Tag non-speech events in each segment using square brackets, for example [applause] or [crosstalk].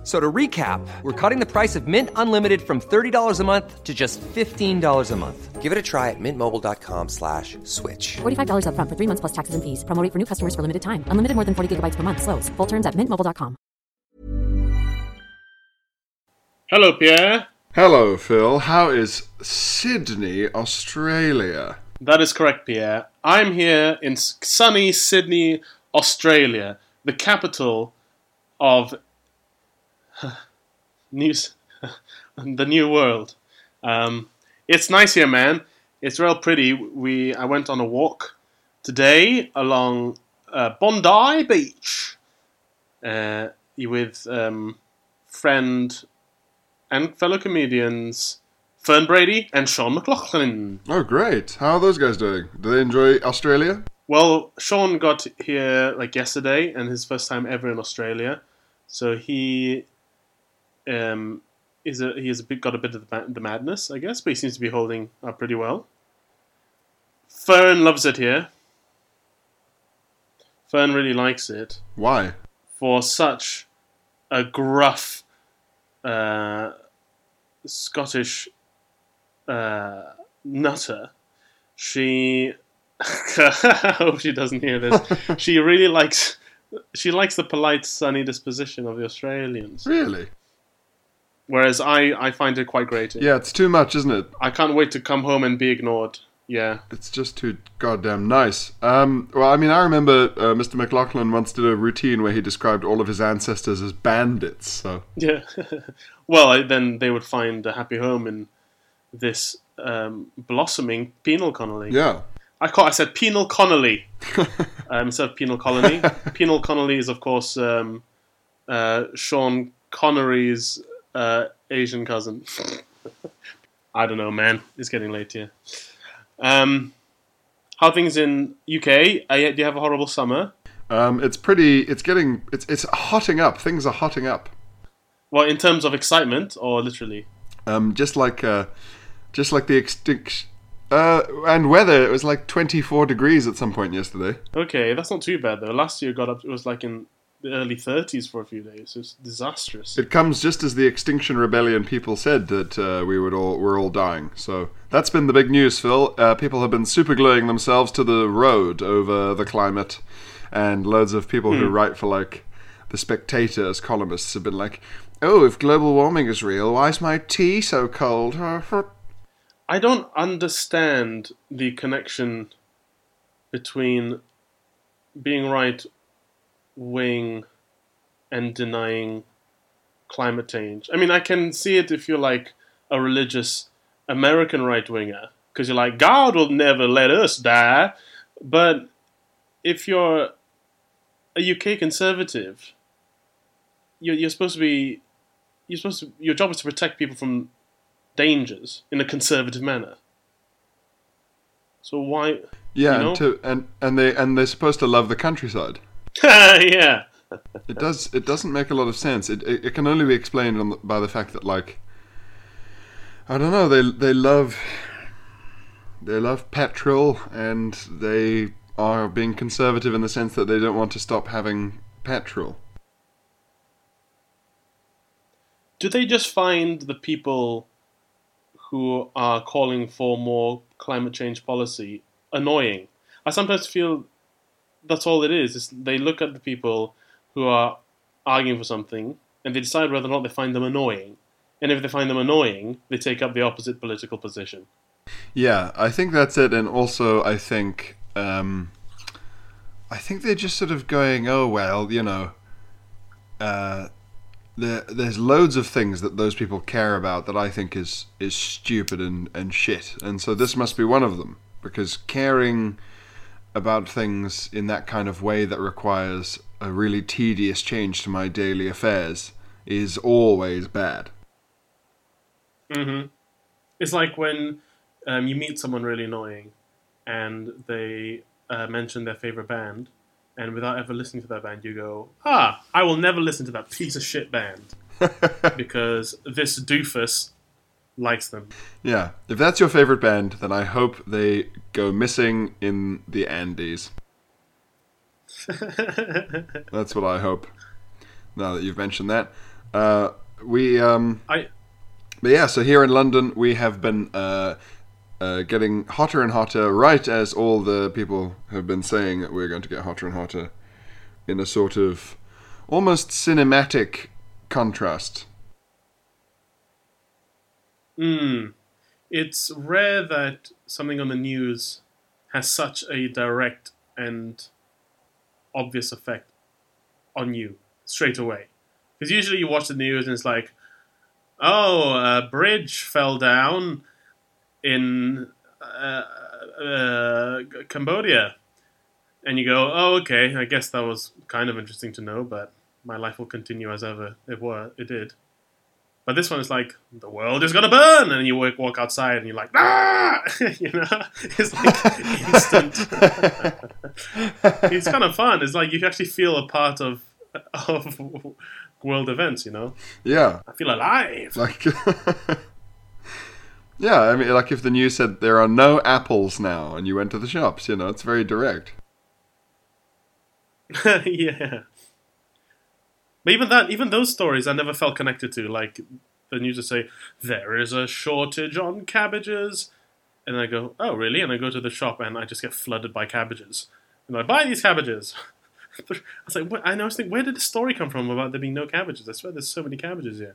F- So to recap, we're cutting the price of Mint Unlimited from $30 a month to just $15 a month. Give it a try at mintmobile.com slash switch. $45 upfront for three months plus taxes and fees. Promo rate for new customers for limited time. Unlimited more than 40 gigabytes per month. Slows. Full terms at mintmobile.com. Hello, Pierre. Hello, Phil. How is Sydney, Australia? That is correct, Pierre. I'm here in sunny Sydney, Australia, the capital of New S- [laughs] the New World. Um, it's nice here, man. It's real pretty. We I went on a walk today along uh, Bondi Beach uh, with um, friend and fellow comedians Fern Brady and Sean McLaughlin. Oh, great. How are those guys doing? Do they enjoy Australia? Well, Sean got here like yesterday, and his first time ever in Australia. So he um, is a he has a bit, got a bit of the, the madness, I guess, but he seems to be holding up pretty well. Fern loves it here. Fern really likes it Why? for such a gruff uh, Scottish uh, nutter. She, [laughs] I hope she doesn't hear this. [laughs] she really likes. She likes the polite, sunny disposition of the Australians, Really? Whereas I, I find it quite grating. Yeah, it's too much, isn't it? I can't wait to come home and be ignored. Yeah, It's just too goddamn nice. Um, well, I mean, I remember uh, Mr. McLaughlin once did a routine where he described all of his ancestors as bandits. So yeah. [laughs] well, then they would find a happy home in this um, blossoming penal colony. yeah, I call, I said penal Connolly um, [laughs] instead of penal colony. [laughs] penal Connolly is of course um, uh, Sean Connery's uh, Asian cousin. [laughs] I don't know, man. It's getting late here. Um, how things in UK? Uh, do you have a horrible summer? um, it's pretty. It's getting. It's it's hotting up. Things are hotting up. Well, in terms of excitement, or literally? Um, just like uh, just like the extinction. Uh, and weather. It was like 24 degrees at some point yesterday. Okay, that's not too bad though. Last year got up. It was like in early 30s for a few days. It's disastrous. It comes just as the Extinction Rebellion people said that uh, we would all we're all dying. So that's been the big news, Phil. Uh, people have been supergluing themselves to the road over the climate, and loads of people who write for like the Spectator as columnists have been like, "Oh, if global warming is real, why is my tea so cold?" I don't understand the connection between being right wing and denying climate change. I mean, I can see it if you're like a religious American right winger, because you're like, God will never let us die. But if you're a UK conservative, you're, you're supposed to be, you're supposed to, your job is to protect people from dangers in a conservative manner. So why? Yeah, You know? and, to, and and they and they're supposed to love the countryside. [laughs] yeah. It does. It doesn't make a lot of sense. It it, it can only be explained on the, by the fact that like I don't know. They they love they love petrol and they are being conservative in the sense that they don't want to stop having petrol. Do they just find the people who are calling for more climate change policy annoying? I sometimes feel that's all it is. is they look at the people who are arguing for something and they decide whether or not they find them annoying. And if they find them annoying, they take up the opposite political position. Yeah, I think that's it. And also, I think um, I think they're just sort of going, oh well, you know. Uh, there, there's loads of things that those people care about that I think is is stupid and, and shit, and so this must be one of them because caring about things in that kind of way that requires a really tedious change to my daily affairs is always bad. Mm-hmm. It's like when um, you meet someone really annoying and they uh, mention their favorite band, and without ever listening to that band, you go, ah, I will never listen to that piece of shit band [laughs] because this doofus likes them. Yeah, if that's your favorite band, then I hope they go missing in the Andes. [laughs] that's what I hope. Now that you've mentioned that, uh, we um, I But yeah, so here in London, we have been uh, uh, getting hotter and hotter, right as all the people have been saying that we're going to get hotter and hotter, in a sort of almost cinematic contrast. Mm. It's rare that something on the news has such a direct and obvious effect on you straight away. Because usually you watch the news and it's like, oh, a bridge fell down in uh, uh, Cambodia. And you go, oh, okay, I guess that was kind of interesting to know, but my life will continue as ever it, were, it did. But this one is like the world is gonna burn, and you walk, walk outside and you're like, ah, [laughs] you know, [laughs] it's like instant. [laughs] it's kind of fun. It's like you actually feel a part of of world events. You know, Yeah, I feel alive. like. yeah, I mean, like if the news said there are no apples now, and you went to the shops, you know, it's very direct. yeah. But even that, even those stories, I never felt connected to. Like the news would say, "There is a shortage on cabbages," and I go, "Oh, really?" And I go to the shop, and I just get flooded by cabbages. And I buy these cabbages. [laughs] I was like, what? I know. I was thinking, where did the story come from about there being no cabbages? I swear, there's so many cabbages here.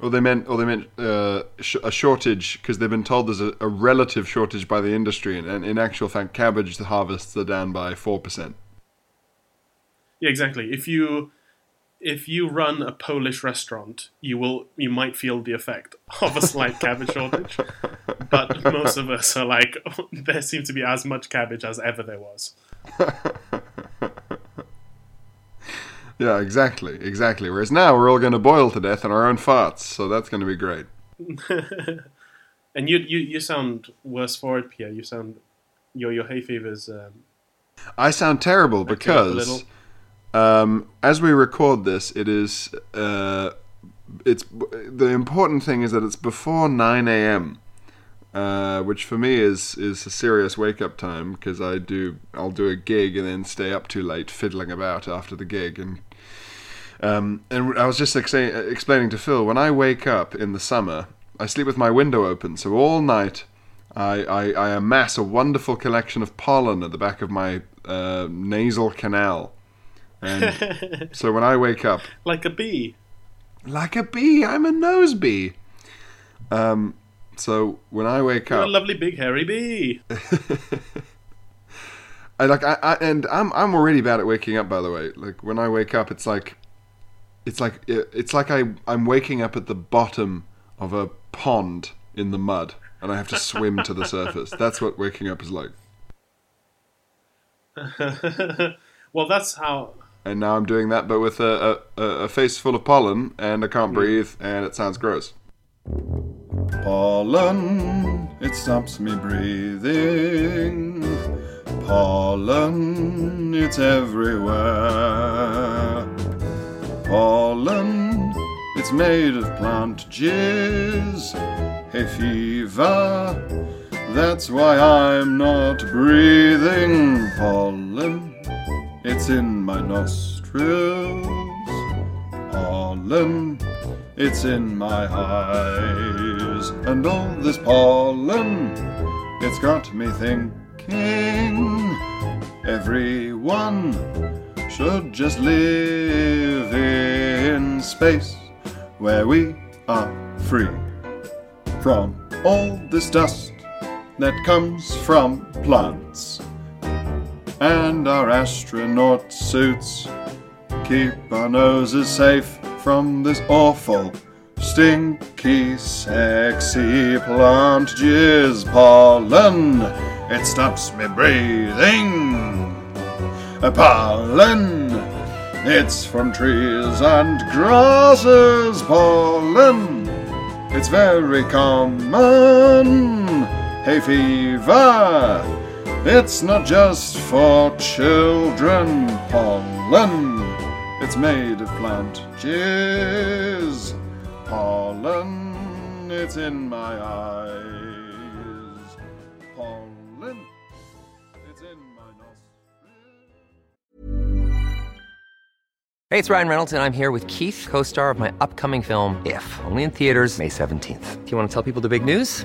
Or they meant, or they meant uh, sh- a shortage because they've been told there's a, a relative shortage by the industry, and, and in actual fact, cabbage harvests are down by four percent. Yeah, exactly. If you if you run a Polish restaurant, you will you might feel the effect of a slight cabbage shortage. But most of us are like, oh, [laughs] there seems to be as much cabbage as ever there was. [laughs] Yeah, exactly, exactly. Whereas now we're all going to boil to death in our own farts, so that's going to be great. [laughs] And you you, you sound worse for it, Pierre. You sound your your hay fever's um, I sound terrible because. Um, as we record this, it is uh, it's the important thing is that it's before nine a.m. Uh, which for me is is a serious wake up time because I do I'll do a gig and then stay up too late fiddling about after the gig and um, and I was just explaining to Phil when I wake up in the summer I sleep with my window open so all night I, I, I amass a wonderful collection of pollen at the back of my uh, nasal canal and [laughs] so when I wake up like a bee. like a bee I'm a nose bee um, so when I wake You're a lovely big hairy bee. [laughs] I like I, I and I'm I'm already bad at waking up by the way. Like when I wake up it's like it's like it's like I I'm waking up at the bottom of a pond in the mud and I have to swim to the [laughs] surface. That's what waking up is like. well, that's how. And now I'm doing that but with a a, a face full of pollen and I can't breathe and it sounds gross. Pollen, it stops me breathing. Pollen, it's everywhere. Pollen, it's made of plant jizz. Hay fever, that's why I'm not breathing. Pollen, it's in my nostrils. Pollen, it's in my eyes. And all this pollen, it's got me thinking. Everyone should just live in space where we are free from all this dust that comes from plants. And our astronaut suits keep our noses safe from this awful, stinky, sexy plant jizz pollen. It stops me breathing. A pollen, it's from trees and grasses. Pollen, it's very common. Hay fever, It's not just for children. Pollen. It's made of plant jizz. Pollen. It's in my eyes. Pollen. It's in my nostrils. Hey, it's Ryan Reynolds, and I'm here with Keith, co star of my upcoming film, If, only in theaters, May 17th. Do you want to tell people the big news?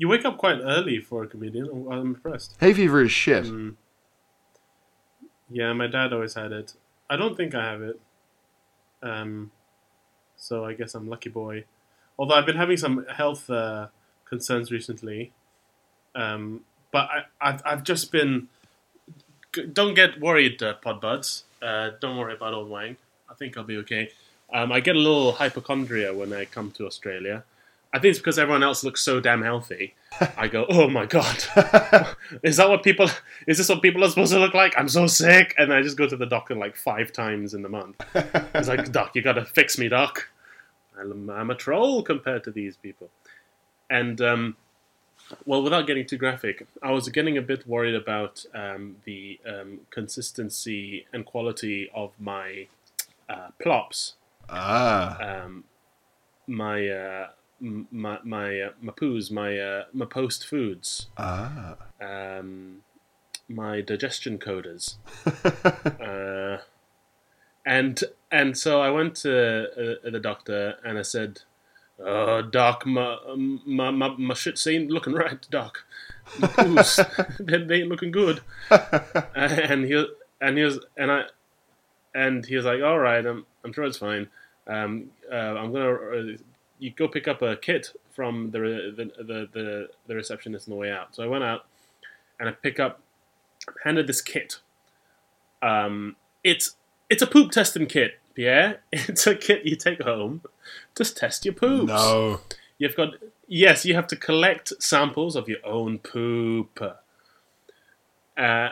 You wake up quite early for a comedian. I'm- I'm impressed. Hay fever is shit. Yeah, my dad always had it. I don't think I have it. Um, so I guess I'm lucky boy. Although I've been having some health uh, concerns recently. Um, but I, I've, I've just been. Don't get worried, uh, Podbuds. Uh, don't worry about old Wang. I think I'll be okay. Um, I get a little hypochondria when I come to Australia. I think it's because everyone else looks so damn healthy. I go, oh my god, [laughs] is that what people? Is this what people are supposed to look like? I'm so sick, and I just go to the doctor like five times in the month. It's like, [laughs] doc, you gotta fix me, doc. I'm, I'm a troll compared to these people. And um, well, without getting too graphic, I was getting a bit worried about um, the um, consistency and quality of my uh, plops Ah. um, my uh, my my uh, my poos, my uh, my post foods, Ah. um, my digestion coders, [laughs] uh, and and so I went to uh, the doctor and I said, "Oh, doc, my my my, my shit's ain't looking right, doc. My poos, [laughs] they, they ain't looking good." [laughs] and he and he was and I and he was like, "All right, I'm I'm sure it's fine. Um, uh, I'm gonna uh, you go pick up a kit from the, the the the the receptionist on the way out." So I went out and I pick up, handed this kit. Um, it's it's a poop testing kit, Pierre. [laughs] It's a kit you take home to test your poops. No. You've got yes, you have to collect samples of your own poop. Uh,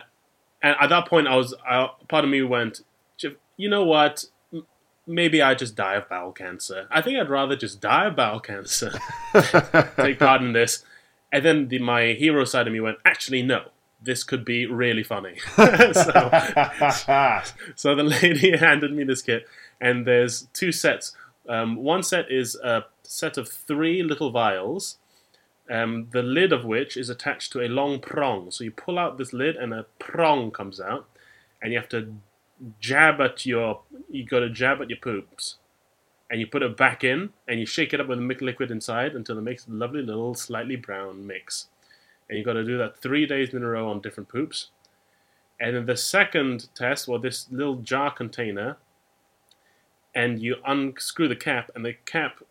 and at that point, I was uh, part of me went, you know what? Maybe I just die of bowel cancer. I think I'd rather just die of bowel cancer. [laughs] Take part in this. And then the, my hero side of me went, actually, no. This could be really funny. [laughs] so, so the lady [laughs] handed me this kit, and there's two sets. Um, one set is a set of three little vials, um, the lid of which is attached to a long prong. So you pull out this lid, and a prong comes out, and you have to jab at your. You got to jab at your poops, and you put it back in, and you shake it up with the milk liquid inside until it makes a lovely little slightly brown mix. And you got to do that three days in a row on different poops. And then the second test, well, this little jar container, and you unscrew the cap, and the cap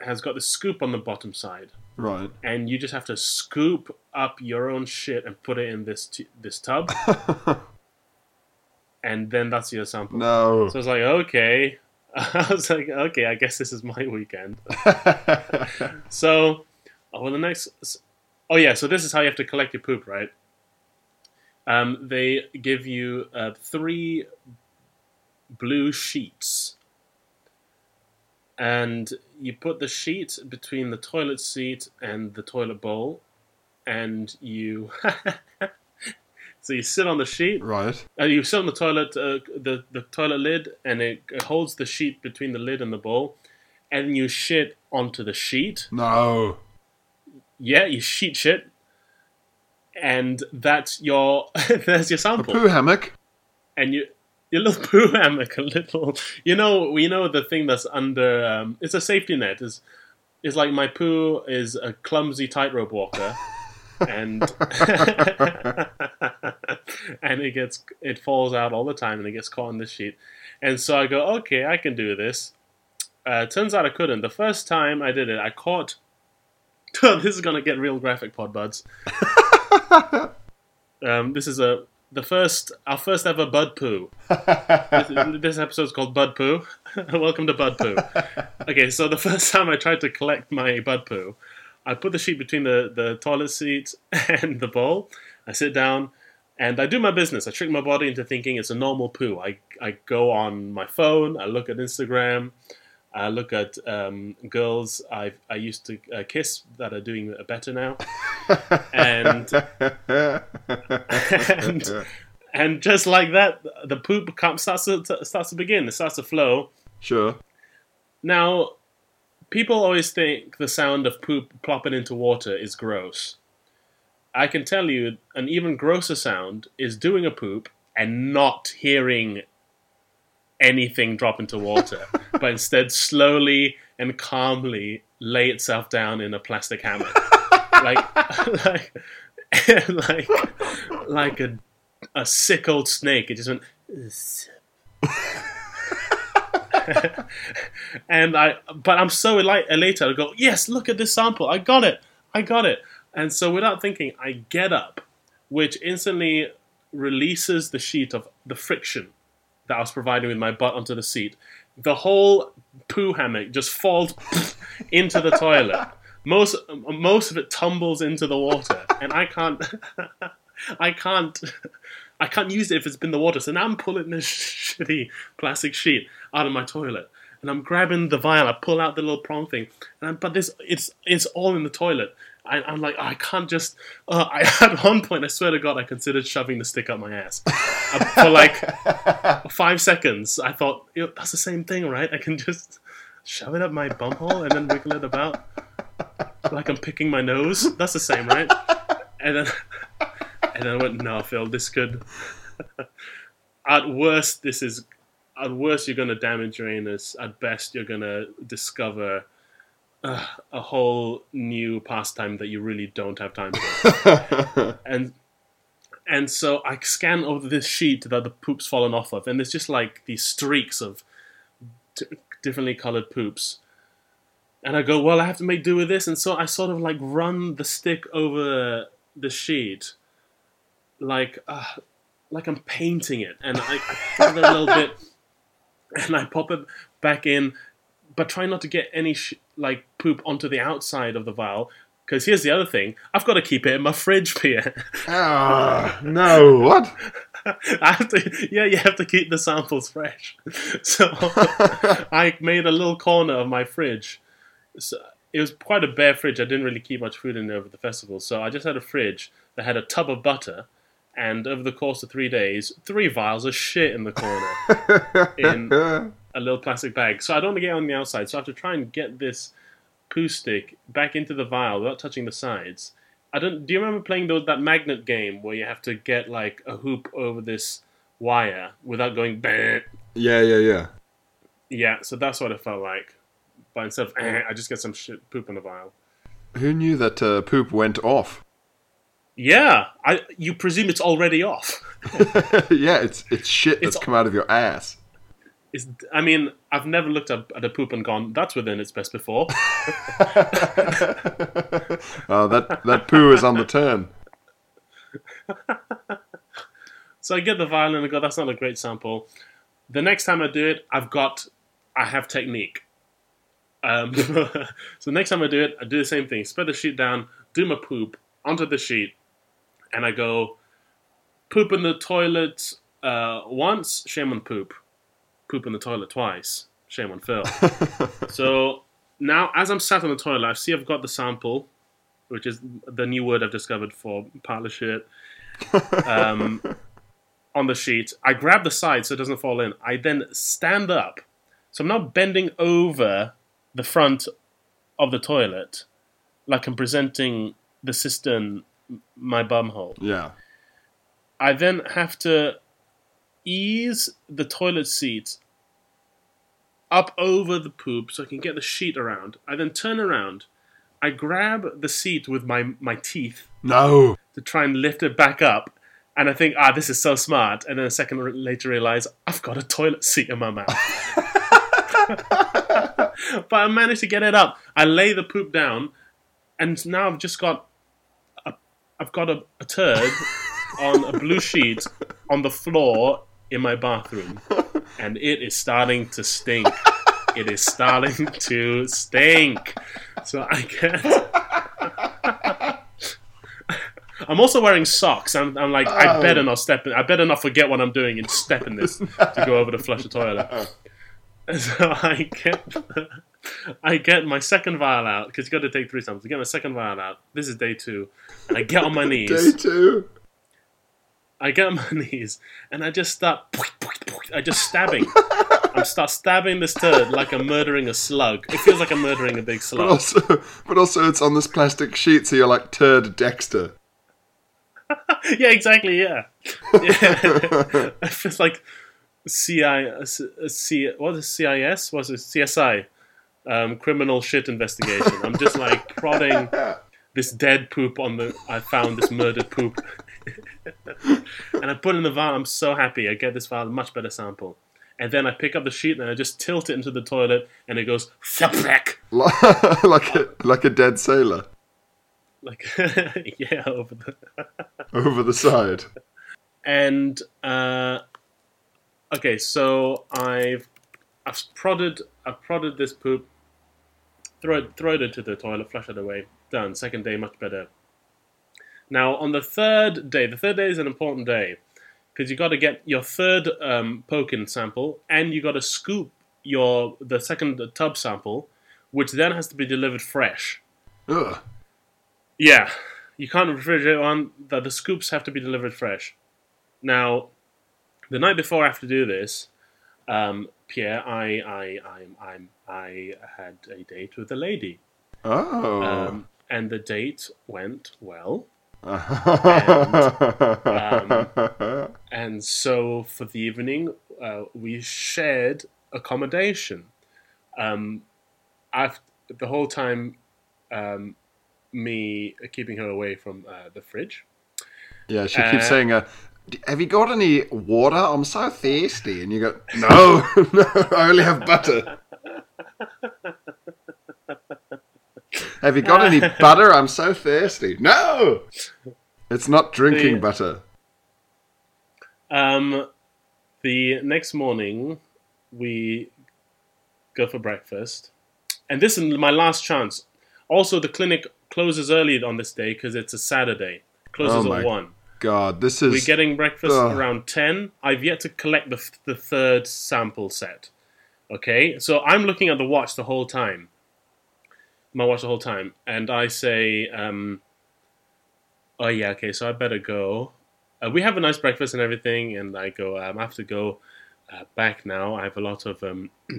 has got the scoop on the bottom side, Right. and you just have to scoop up your own shit and put it in this t- this tub, [laughs] and then that's your sample. No. So I was like, okay. [laughs] I was like, okay, I guess this is my weekend. [laughs] so, oh, well, the next. Oh, yeah, so this is how you have to collect your poop, right? Um, they give you uh, three blue sheets. And you put the sheet between the toilet seat and the toilet bowl. And you. [laughs] so you sit on the sheet. right. Uh, you sit on the toilet, uh, the the toilet lid, and it holds the sheet between the lid and the bowl, and you shit onto the sheet. No. Yeah, you sheet shit, and that's your [laughs] there's your sample. A poo hammock. And you your little [laughs] poo hammock, a little. You know, we know the thing that's under. Um, it's a safety net. Is is like my poo is a clumsy tightrope walker, [laughs] and [laughs] and it gets it falls out all the time, and it gets caught in the sheet. And so I go, okay, I can do this. Uh, turns out I couldn't. The first time I did it, I caught. [laughs] this is gonna get real graphic, pod buds. [laughs] um, this is a the first our first ever bud poo. this, this episode's called Bud Poo. Welcome to Bud Poo. Okay, so the first time I tried to collect my bud poo, I put the sheet between the, the toilet seat [laughs] and the bowl. I sit down and I do my business. I trick my body into thinking it's a normal poo. I, I go on my phone, I look at Instagram, I look at um, girls I I used to uh, kiss that are doing better now, and [laughs] and and just like that, the poop starts to starts to begin. It starts to flow. Sure. Now, people always think the sound of poop plopping into water is gross. I can tell you, an even grosser sound is doing a poop and not hearing anything drop into water, [laughs] but instead slowly and calmly lay itself down in a plastic hammock, like [laughs] like [laughs] like like a a sick old snake. It just went. [laughs] and I, but I'm so elated. I go, yes, look at this sample. I got it. I got it. And so without thinking, I get up, which instantly releases the sheet of the friction that I was providing with my butt onto the seat. The whole poo hammock just falls [laughs] into the toilet. Most most of it tumbles into the water, and I can't, [laughs] I can't, I can't use it if it's been the water. So now I'm pulling this [laughs] shitty plastic sheet out of my toilet, and I'm grabbing the vial. I pull out the little prong thing, and I'm, but this it's it's all in the toilet. I, I'm like, oh, I can't just. Uh, I, [laughs] at one point, I swear to God, I considered shoving the stick up my ass. Uh, for like [laughs] five seconds, I thought, that's the same thing, right? I can just shove it up my bumhole and then wiggle it about like I'm picking my nose. That's the same, right? And then, and I went, no, Phil, this could. at worst, this is. At worst, you're going to damage your anus. At best, you're going to discover uh, a whole new pastime that you really don't have time for. [laughs] and and so I scan over this sheet that the poop's fallen off of, and there's just like these streaks of t- differently colored poops. And I go, well, I have to make do with this, and so I sort of like run the stick over the sheet, like uh, like I'm painting it, and I, I it a little bit, and I pop it back in, but try not to get any sh- like poop onto the outside of the vial. Because here's the other thing: I've got to keep it in my fridge, Pierre. Ah, no, what? [laughs] I have to, yeah, you have to keep the samples fresh. [laughs] So [laughs] I made a little corner of my fridge. So it was quite a bare fridge. I didn't really keep much food in there over the festival, so I just had a fridge that had a tub of butter. And over the course of three days, three vials of shit in the corner [laughs] in a little plastic bag. So I don't want to get on the outside. So I have to try and get this poo stick back into the vial without touching the sides. I don't. Do you remember playing those, that magnet game where you have to get like a hoop over this wire without going? Bah. Yeah, yeah, yeah. Yeah. So that's what it felt like. But instead of eh, I just get some shit poop in the vial. Who knew that uh, poop went off? Yeah, I. You presume it's already off. [laughs] yeah, it's it's shit that's It's- come out of your ass. Is I mean, I've never looked up at a poop and gone, "That's within its best before." [laughs] Oh, that that poo is on the turn. [laughs] So I get the violin and go, that's not a great sample. The next time I do it, I've got, I have technique. Um, so next time I do it, I do the same thing. Spread the sheet down, do my poop onto the sheet, and I go, poop in the toilet uh, once, shame on poop. Poop in the toilet twice, shame on Phil. [laughs] so now, as I'm sat on the toilet, I see I've got the sample, which is the new word I've discovered for of shit. Um, [laughs] on the sheet. I grab the side so it doesn't fall in. I then stand up. So I'm now bending over the front of the toilet, like I'm presenting the cistern, my bum hole. Yeah. I then have to ease the toilet seat up over the poop so I can get the sheet around. I then turn around. I grab the seat with my, my teeth No. to try and lift it back up. And I think, ah, this is so smart. And then a second later realize I've got a toilet seat in my mouth. [laughs] but I managed to get it up. I lay the poop down, and now I've just got I've got a, a turd on a blue [laughs] sheet on the floor in my bathroom, and it is starting to stink. It is starting to stink. So I can't. I'm also wearing socks. I'm, I'm like, I oh. better not step in. I better not forget what I'm doing and step in this to go over to flush the toilet. [laughs] [laughs] So I get, I get my second vial out because you got to take three samples. I get my second vial out. This is day two, and I get on my [laughs] knees. Day two. I get on my [laughs] knees and I just start. I just stabbing. [laughs] I start stabbing this turd like I'm murdering a slug. It feels like I'm murdering a big But slug. also, but also, it's on this plastic sheet, so you're like turd Dexter. yeah, exactly. Yeah, yeah. it feels like CI, uh, C, C, what is CIS? Was it CSI? Um, criminal shit investigation. I'm just like [laughs] prodding this dead poop on the. I found this murdered poop, [laughs] and I put it in the vial. I'm so happy. I get this vial, a much better sample. And then I pick up the sheet and I just tilt it into the toilet, and it goes [laughs] like a like a dead sailor like yeah over the. over the side. and uh, okay, so I've I've prodded I've prodded this poop, throw it throw it into the toilet, flush it away. Done. Second day, much better. Now on the third day, the third day is an important day because you got to get your third um, pokin sample, and you got to scoop your the second tub sample, which then has to be delivered fresh. Ugh. Yeah, you can't refrigerate one. The, the scoops have to be delivered fresh. Now, the night before I have to do this, um, Pierre, I, I, I'm, I'm, I had a date with a lady, Oh. um, and the date went well. [laughs] And so for the evening, uh, we shared accommodation. Um, after the whole time, um, me keeping her away from uh, the fridge. yeah, she keeps uh, saying, uh, "D- "Have you got any water? I'm so thirsty." And you go, "No, [laughs] no, I only have butter." have you got any [laughs] butter? I'm so thirsty. No, it's not drinking The- butter. Um, the next morning, we go for breakfast, and this is my last chance. Also, the clinic closes early on this day because it's a Saturday. Closes Oh at one. God, this is We're getting breakfast Ugh. around ten. I've yet to collect the the third sample set. Okay, so I'm looking at the watch the whole time. My watch the whole time, and I say, um, "Oh yeah, okay, so I better go." Uh, we have a nice breakfast and everything, and I go. Um, I have to go uh, back now. I have a lot of um, [clears throat]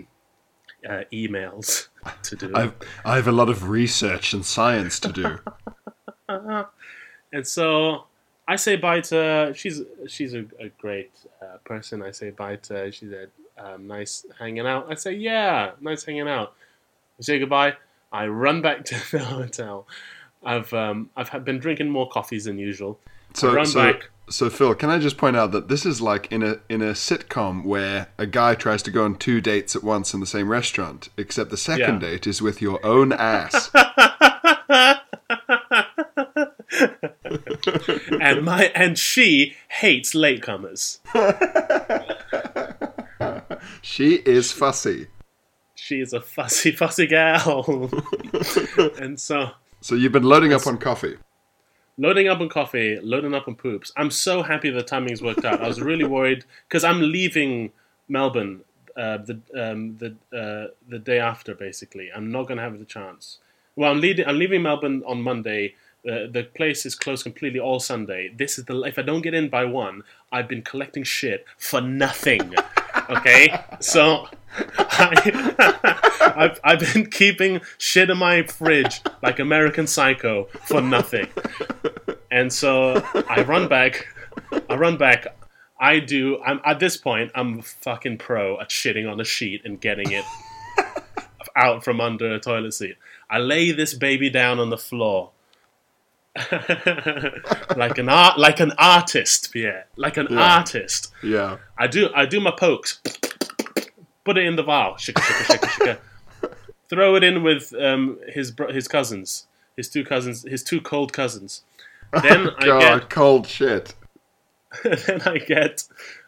uh, emails [laughs] to do. I've I have a lot of research and science to do. [laughs] And so I say bye to. She's she's a, a great uh, person. I say bye to her. She said, um, "Nice hanging out." I say, "Yeah, nice hanging out." We say goodbye. I run back to [laughs] the hotel. I've um, I've had, been drinking more coffees than usual. So, so, back. so Phil, can I just point out that this is like in a in a sitcom where a guy tries to go on two dates at once in the same restaurant, except the second Yeah. date is with your own ass. [laughs] and my and she hates latecomers. she is fussy. She is a fussy fussy gal. [laughs] and so So you've been loading up on coffee. loading up on coffee, loading up on poops. I'm so happy the timing's worked out. I was really worried because I'm leaving Melbourne uh, the um, the uh, the day after. Basically, I'm not gonna have the chance. Well, I'm leaving. I'm leaving Melbourne on Monday. Uh, the place is closed completely all Sunday. This is the if I don't get in by one, I've been collecting shit for nothing. [laughs] Okay, so I, [laughs] I've I've been keeping shit in my fridge like American Psycho for nothing. And so I run back. I run back. I do. I'm at this point. I'm fucking pro at shitting on a sheet and getting it [laughs] out from under a toilet seat. I lay this baby down on the floor. [laughs] like an art, like an artist, Pierre, like an Yeah. artist. Yeah. I do, I do my pokes, put it in the vial, shika shika shika shika, [laughs] throw it in with um, his bro- his cousins, his two cousins, his two cold cousins. Then [laughs] I God, get cold shit. then I get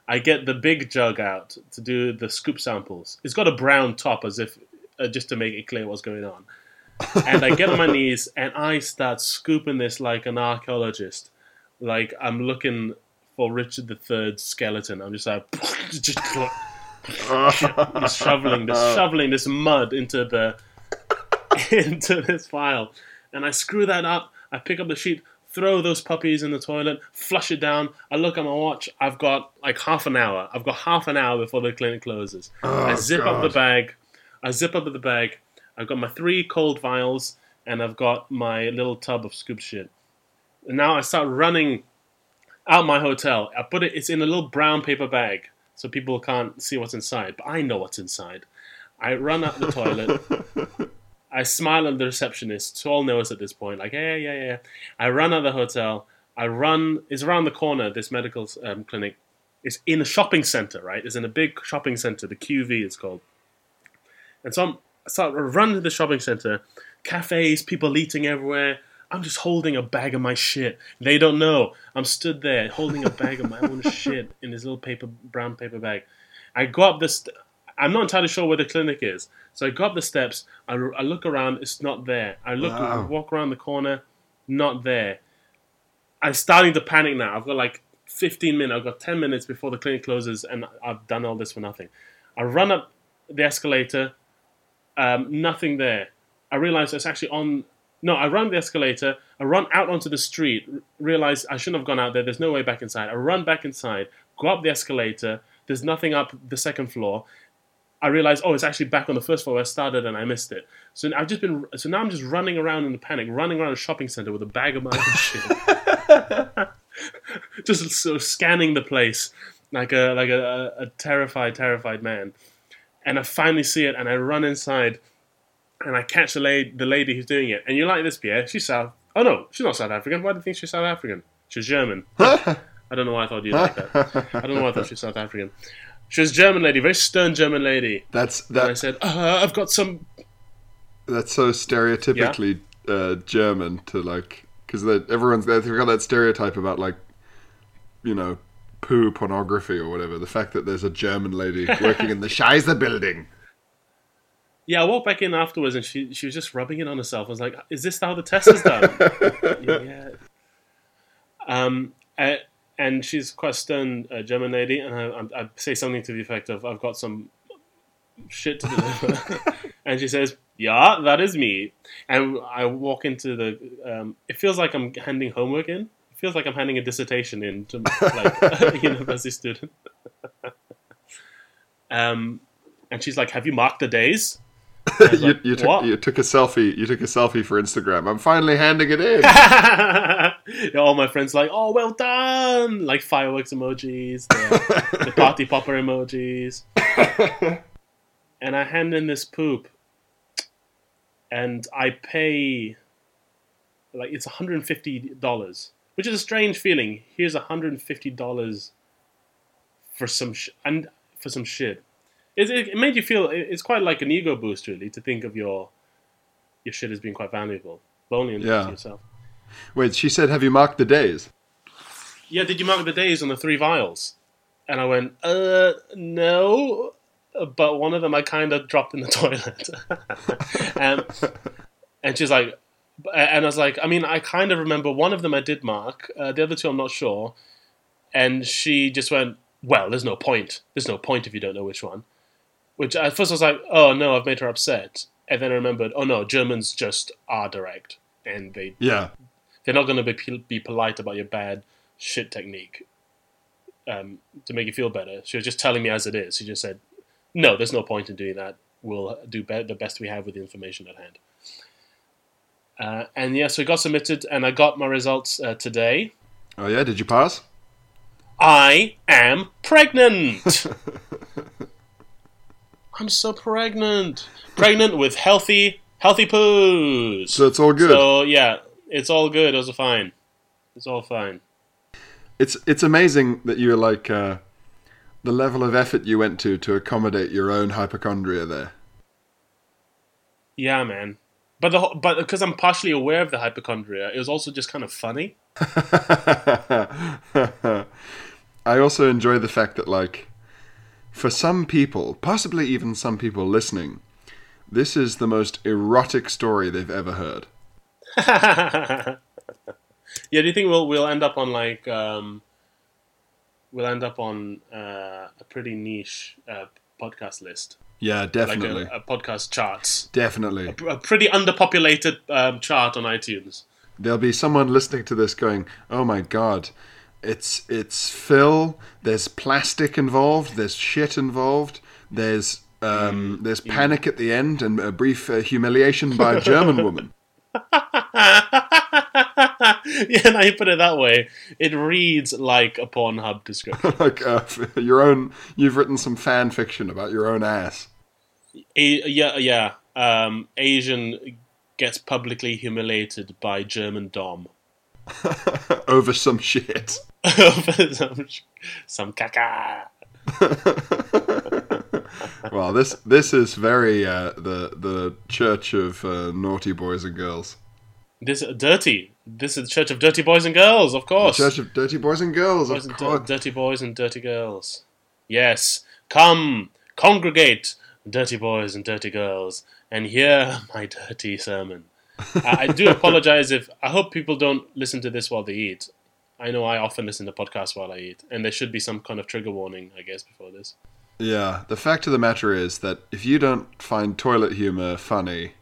I get the big jug out to do the scoop samples. It's got a brown top, as if uh, just to make it clear what's going on. And I get on my knees and I start scooping this like an archaeologist, like I'm looking for Richard III's skeleton. I'm just like [laughs] just, just [laughs] shoveling this shoveling this mud into the [laughs] into this file, and I screw that up. I pick up the sheet, throw those puppies in the toilet, flush it down. I look at my watch. I've got like half an hour. I've got half an hour before the clinic closes. Oh, I zip up the bag. I zip up the bag. I've got my three cold vials, and I've got my little tub of scoop shit. And now I start running out my hotel. I put it. It's in a little brown paper bag, so people can't see what's inside. But I know what's inside. I run out the toilet. [laughs] I smile at the receptionist. So all know us at this point. Like, yeah, yeah, yeah. I run out of the hotel. I run. It's around the corner. This medical um, clinic. It's in a shopping center, right? It's in a big shopping center. The QV is called. And so I'm, so I run to the shopping center. Cafes, people eating everywhere. I'm just holding a bag of my shit. They don't know. I'm stood there holding a bag of my own [laughs] shit in this little paper, brown paper bag. I go up this. I'm not entirely sure where the clinic is. So I go up the steps. I, I look around. It's not there. I look, Wow. walk around the corner. Not there. I'm starting to panic now. I've got like 15 minutes. I've got 10 minutes before the clinic closes, and I've done all this for nothing. I run up the escalator. Um, nothing there. I realize it's actually on. No, I run the escalator. I run out onto the street. r- Realize I shouldn't have gone out there. There's no way back inside. I run back inside. Go up the escalator. There's nothing up the second floor. I realize, oh, it's actually back on the first floor where I started, and I missed it. So I've just been. So now I'm just running around in a panic, running around a shopping center with a bag of my own shit, [laughs] just sort of scanning the place like a like a, a terrified, terrified man. And I finally see it, and I run inside, and I catch the lady, the lady who's doing it. And you like this, Pierre? She's South. Oh no, she's not South African. Why do you think she's South African? She's German. [laughs] I don't know why I thought you'd like that. I don't know why I thought she was South African. She was a German lady, very stern German lady. That's And I said, uh, I've got some. That's so stereotypically uh, German to like because everyone's they've got that stereotype about like you know poo pornography or whatever. The fact that there's a German lady working in the [laughs] Scheiße building. Yeah, I walked back in afterwards, and she she was just rubbing it on herself. I was like, "Is this how the test is done?" [laughs] yeah. Um, uh, and she's quite a stern uh, German lady, and I, I, I say something to the effect of, "I've got some shit to deliver," [laughs] and she says, "Yeah, that is me." And I walk into the. Um, it feels like I'm handing homework in. Feels like I'm handing a dissertation in to like [laughs] a university student. [laughs] um, and she's like, "Have you marked the days?" [laughs] You, like, you, took, you took a selfie. You took a selfie for Instagram. I'm finally handing it in. Yeah, all my friends like, oh, well done! Like fireworks emojis, the, the party popper emojis. and I hand in this poop, and I pay like it's $150, which is a strange feeling. Here's $150 for some sh- and for some shit. It, it, made you feel it's quite like an ego boost, really, to think of your your shit as being quite valuable, but only Yeah. to yourself. Wait, she said, "Have you marked the days?" yeah, did you mark the days on the three vials? And I went, uh, no, but one of them I kind of dropped in the [laughs] toilet. and, [laughs] and she's like, and I was like, I mean, I kind of remember one of them I did mark, uh, the other two I'm not sure. And she just went, well, there's no point. There's no point if you don't know which one. Which at first I was like, oh no, I've made her upset. And then I remembered, oh no, Germans just are direct. And they Yeah, they're not going to be be polite about your bad shit technique um, to make you feel better. She was just telling me as it is. She just said, "No, there's no point in doing that. We'll do be- the best we have with the information at hand." Uh, and yes, it got submitted, and I got my results uh, today. Oh yeah, did you pass? I am pregnant. [laughs] I'm so pregnant. Pregnant with healthy, healthy poos. So it's all good. So yeah, it's all good. It's all fine. It's all fine. It's it's amazing that you're like uh, the level of effort you went to to accommodate your own hypochondria there. Yeah, man. But the but because I'm partially aware of the hypochondria, it was also just kind of funny. [laughs] I also enjoy the fact that like for some people, possibly even some people listening, this is the most erotic story they've ever heard. [laughs] yeah, do you think we'll we'll end up on like um, we'll end up on uh, a pretty niche uh, podcast list, Yeah, like definitely. a, a podcast charts, definitely. a pretty underpopulated um, chart on iTunes. There'll be someone listening to this going, "Oh my god, it's it's Phil. There's plastic involved. There's shit involved. There's um, there's panic at the end and a brief uh, humiliation by a German woman." [laughs] yeah, now you put it that way, it reads like a Pornhub description. [laughs] like uh, your own, you've written some fan fiction about your own ass. A- yeah, yeah. Um, Asian gets publicly humiliated by German dom [laughs] over some shit. [laughs] over some some caca. [laughs] Well, this this is very uh, the the church of uh, naughty boys and girls. This dirty. This is the Church of Dirty Boys and Girls, of course. Church of dirty boys and girls. Boys Of course. dirty boys and dirty girls. Yes, come congregate, dirty boys and dirty girls, and hear [laughs] my dirty sermon. I, I do apologize if I hope people don't listen to this while they eat. I know I often listen to podcasts while I eat, and there should be some kind of trigger warning, I guess, before this. Yeah, the fact of the matter is that if you don't find toilet humor funny,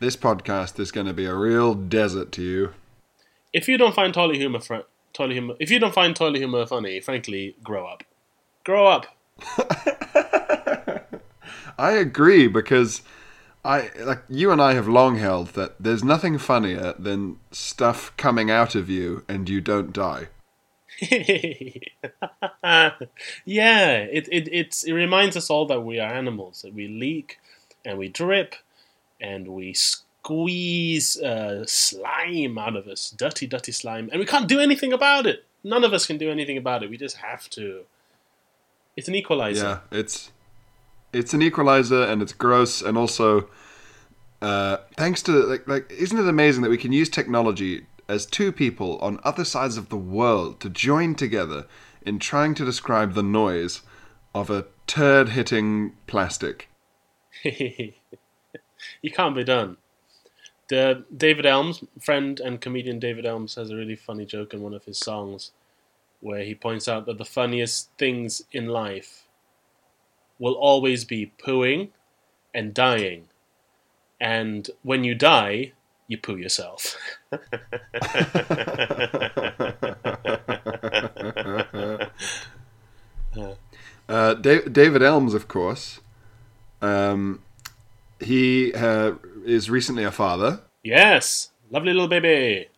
this podcast is going to be a real desert to you. If you don't find toilet humor, fr- toilet humor, if you don't find toilet humor funny, frankly, grow up. Grow up. [laughs] I agree because I like you and I have long held that there's nothing funnier than stuff coming out of you and you don't die. [laughs] yeah, it, it it's, it reminds us all that we are animals, that we leak and we drip and we squeeze uh, slime out of us, dirty, dirty slime, and we can't do anything about it. None of us can do anything about it. We just have to. It's an equalizer. Yeah, it's it's an equalizer and it's gross and also uh, thanks to like like isn't it amazing that we can use technology as two people on other sides of the world to join together in trying to describe the noise of a turd hitting plastic. [laughs] you can't be done. The David Elms, friend and comedian David Elms, has a really funny joke in one of his songs where he points out that the funniest things in life will always be pooing and dying. And when you die, you poo yourself. [laughs] Uh, Da- David Elms, of course, um, he uh, is recently a father. yes, lovely little baby.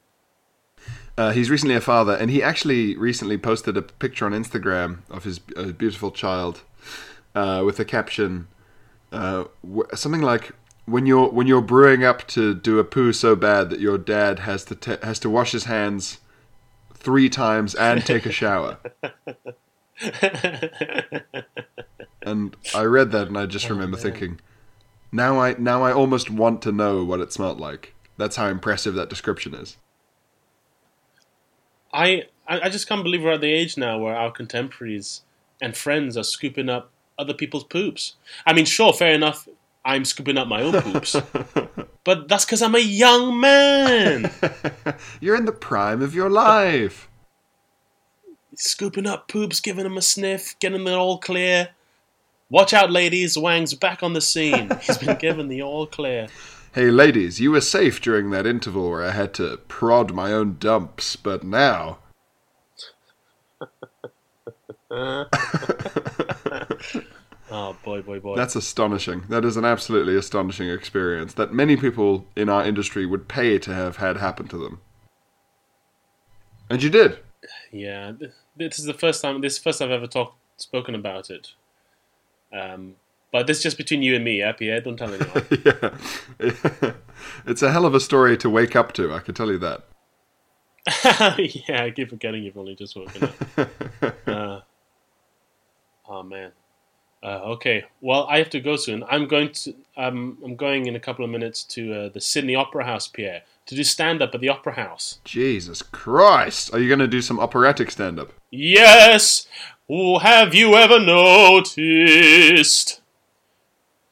Uh, he's recently a father, and he actually recently posted a picture on Instagram of his uh, beautiful child uh, with a caption uh, w- something like "When you're when you're brewing up to do a poo so bad that your dad has to ta has to wash his hands three times and take a shower." [laughs] and I read that, and I just remember thinking, now I now I almost want to know what it smelled like. That's how impressive that description is. I I just can't believe we're at the age now where our contemporaries and friends are scooping up other people's poops. I mean, sure, fair enough. I'm scooping up my own poops, [laughs] but that's because I'm a young man. [laughs] You're in the prime of your life. scooping up poops, giving them a sniff, getting them all clear. Watch out, ladies. Wang's back on the scene. [laughs] He's been given the all clear. Hey, ladies, you were safe during that interval where I had to prod my own dumps, but now. [laughs] Oh boy, boy, boy. That's astonishing. That is an absolutely astonishing experience that many people in our industry would pay to have had happen to them. And you did. Yeah, this is the first time. This is the first I've ever talked spoken about it. Um, but this is just between you and me, yeah, Pierre. Don't tell anyone. [laughs] yeah. [laughs] it's a hell of a story to wake up to, I can tell you that. yeah, I keep forgetting you've only just woken up. uh, oh man. Uh, okay, well, I have to go soon. I'm going to. Um, I'm going in a couple of minutes to uh, the Sydney Opera House, Pierre, to do stand up at the Opera House. Jesus Christ. Are you going to do some operatic stand up? Yes. Oh, have you ever noticed?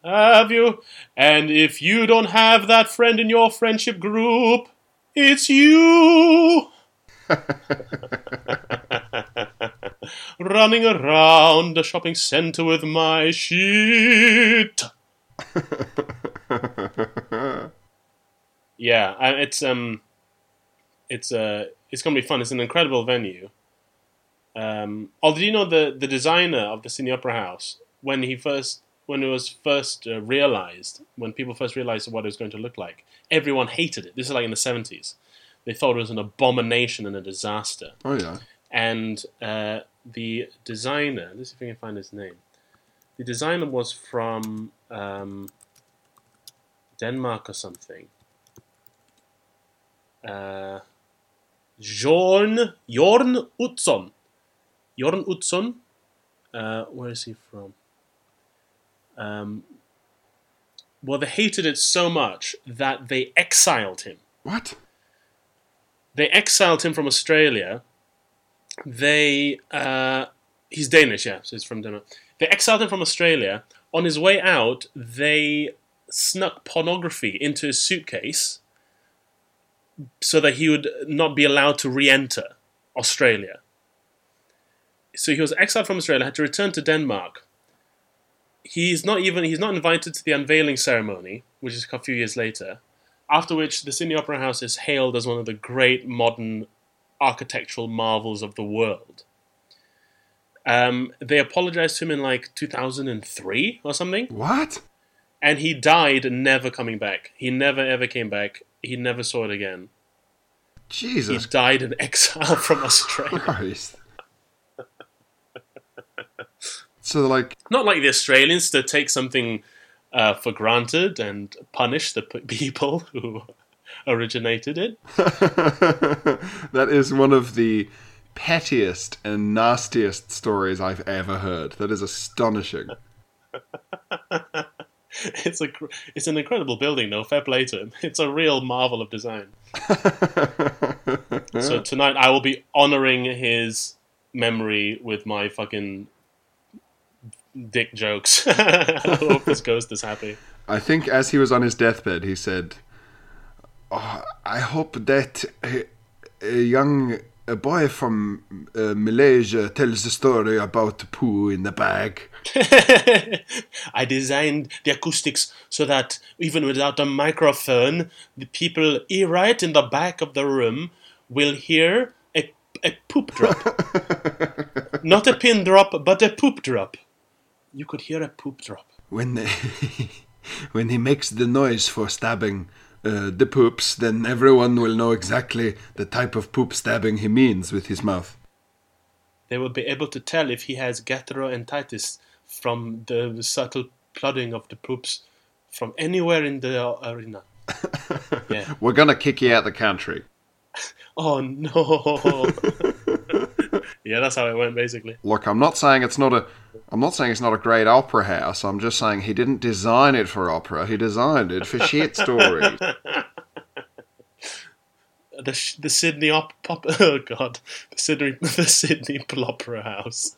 Have you? And if you don't have that friend in your friendship group, it's you. [laughs] Running around the shopping center with my shit. [laughs] yeah, it's um, it's uh, it's gonna be fun. It's an incredible venue. Um, oh, did you know the the designer of the Sydney Opera House when he first when it was first uh, realized when people first realized what it was going to look like, everyone hated it. This is like in the seventies. They thought it was an abomination and a disaster. Oh, yeah. And uh, the designer, let's see if I can find his name. The designer was from um, Denmark or something. Uh, Jorn Jorn Utzon. Jorn Utzon. Uh, where is he from? Um, well, they hated it so much that they exiled him What? they exiled him from Australia. They uh, he's Danish, yeah, so he's from Denmark. They exiled him from Australia. On his way out, they snuck pornography into his suitcase so that he would not be allowed to re-enter Australia. So he was exiled from Australia, had to return to Denmark. He's not even he's not invited to the unveiling ceremony, which is a few years later after which the Sydney Opera House is hailed as one of the great modern architectural marvels of the world. Um, they apologized to him in like 2003 or something, What? and he died never coming back. He never ever came back. He never saw it again. Jesus. He died in exile from Australia. Christ. so, like, Not like the Australians to take something uh, for granted and punish the [laughs] people who originated it. [laughs] that is one of the pettiest and nastiest stories I've ever heard. That is astonishing. [laughs] It's a it's an incredible building though. Fair play to him. [laughs] It's a real marvel of design. so tonight I will be honoring his memory with my fucking dick jokes. I hope this ghost is happy. I think as he was on his deathbed, he said, oh, I hope that a, young a boy from uh, Malaysia tells the story about the poo in the bag. [laughs] I designed the acoustics so that even without a microphone, the people right in the back of the room will hear a, a poop drop. [laughs] Not a pin drop, but a poop drop. You could hear a poop drop. When they, [laughs] when he makes the noise for stabbing uh, the poops, then everyone will know exactly the type of poop stabbing he means with his mouth. They will be able to tell if he has gastroenteritis from the subtle plodding of the poops from anywhere in the arena. [laughs] Yeah. We're gonna kick you out the country. [laughs] Oh no. [laughs] yeah, that's how it went basically. Look, I'm not saying it's not a. I'm not saying it's not a great opera house. I'm just saying he didn't design it for opera. He designed it for shit stories. [laughs] The the Sydney op pop [laughs] oh god the Sydney [laughs] the Sydney Plopera House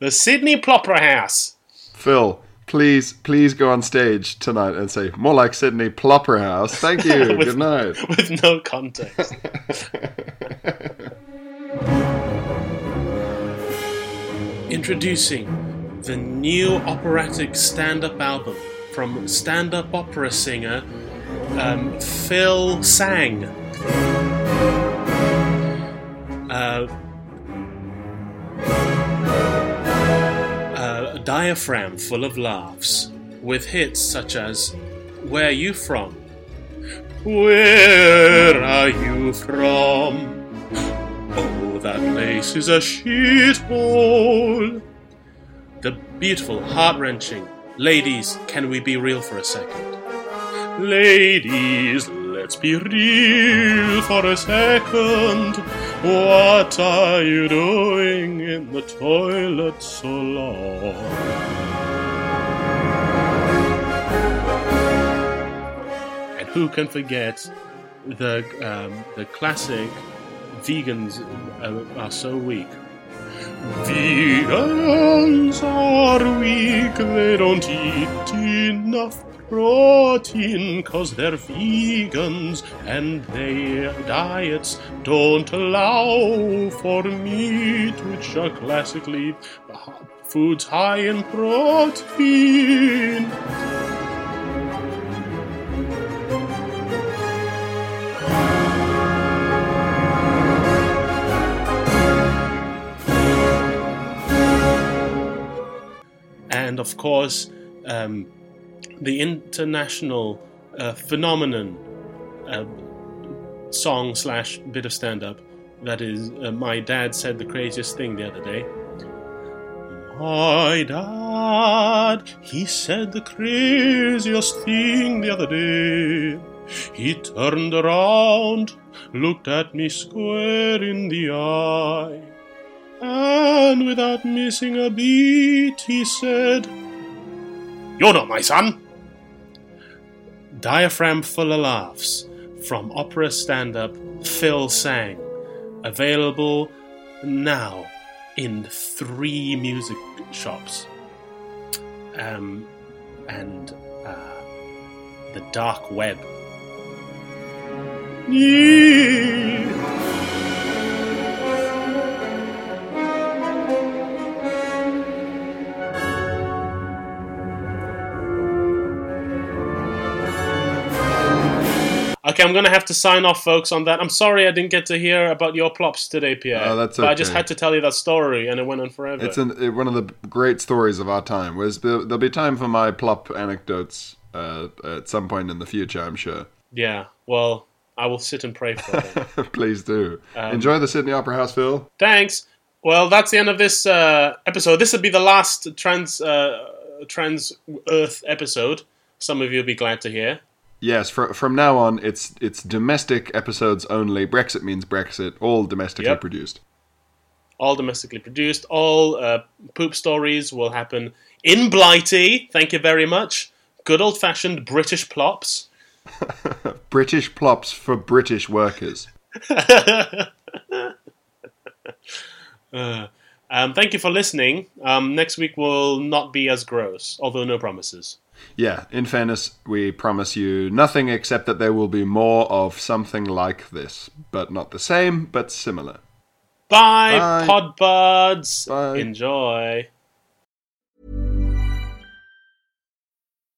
the Sydney Plopera House Phil, please, please go on stage tonight and say more like Sydney Plopper House. Thank you. With- Good night. with no context. Introducing the new operatic stand-up album from stand-up opera singer um, Phil Sang. Uh, a diaphragm full of laughs, with hits such as Where Are You From? Where are you from? That place is a shithole. The beautiful, heart wrenching. Ladies, can we be real for a second? Ladies, let's be real for a second. What are you doing in the toilet so long? And who can forget the um, the classic "Vegans uh, are so weak." Vegans are weak, they don't eat enough protein cause they're vegans and their diets don't allow for meat, which are classically foods high in protein. And of course, um, the international uh, phenomenon uh, song slash bit of stand up that is uh, my dad said the craziest thing the other day. My dad he said the craziest thing the other day. He turned around looked at me square in the eye and without missing a beat he said you're not my son Diaphragm Full of Laughs from opera stand up Phil Sang. Available now in three music shops. Um, and uh, the dark web. Yeah. Okay, I'm gonna have to sign off, folks, on that. I'm sorry I didn't get to hear about your plops today, Pierre. Oh, that's But I just had to tell you that story, and it went on forever. It's an, it, one of the great stories of our time. Whereas there'll be time for my plop anecdotes uh, at some point in the future, I'm sure. yeah. Well, I will sit and pray for it. [laughs] Please do. Um, Enjoy the Sydney Opera House, Phil. Thanks. Well, that's the end of this uh, episode. This will be the last trans uh, trans Earth episode. Some of you will be glad to hear. Yes, fr- from now on, it's it's domestic episodes only. Brexit means Brexit. All domestically Yep. produced. all domestically produced. All uh, poop stories will happen in Blighty. Thank you very much. Good old fashioned British plops. [laughs] British plops for British workers. [laughs] Um, thank you for listening. Um, next week will not be as gross, although no promises. Yeah, in fairness, we promise you nothing except that there will be more of something like this, but not the same, but similar. Bye, Bye. pod buds. Bye. Enjoy.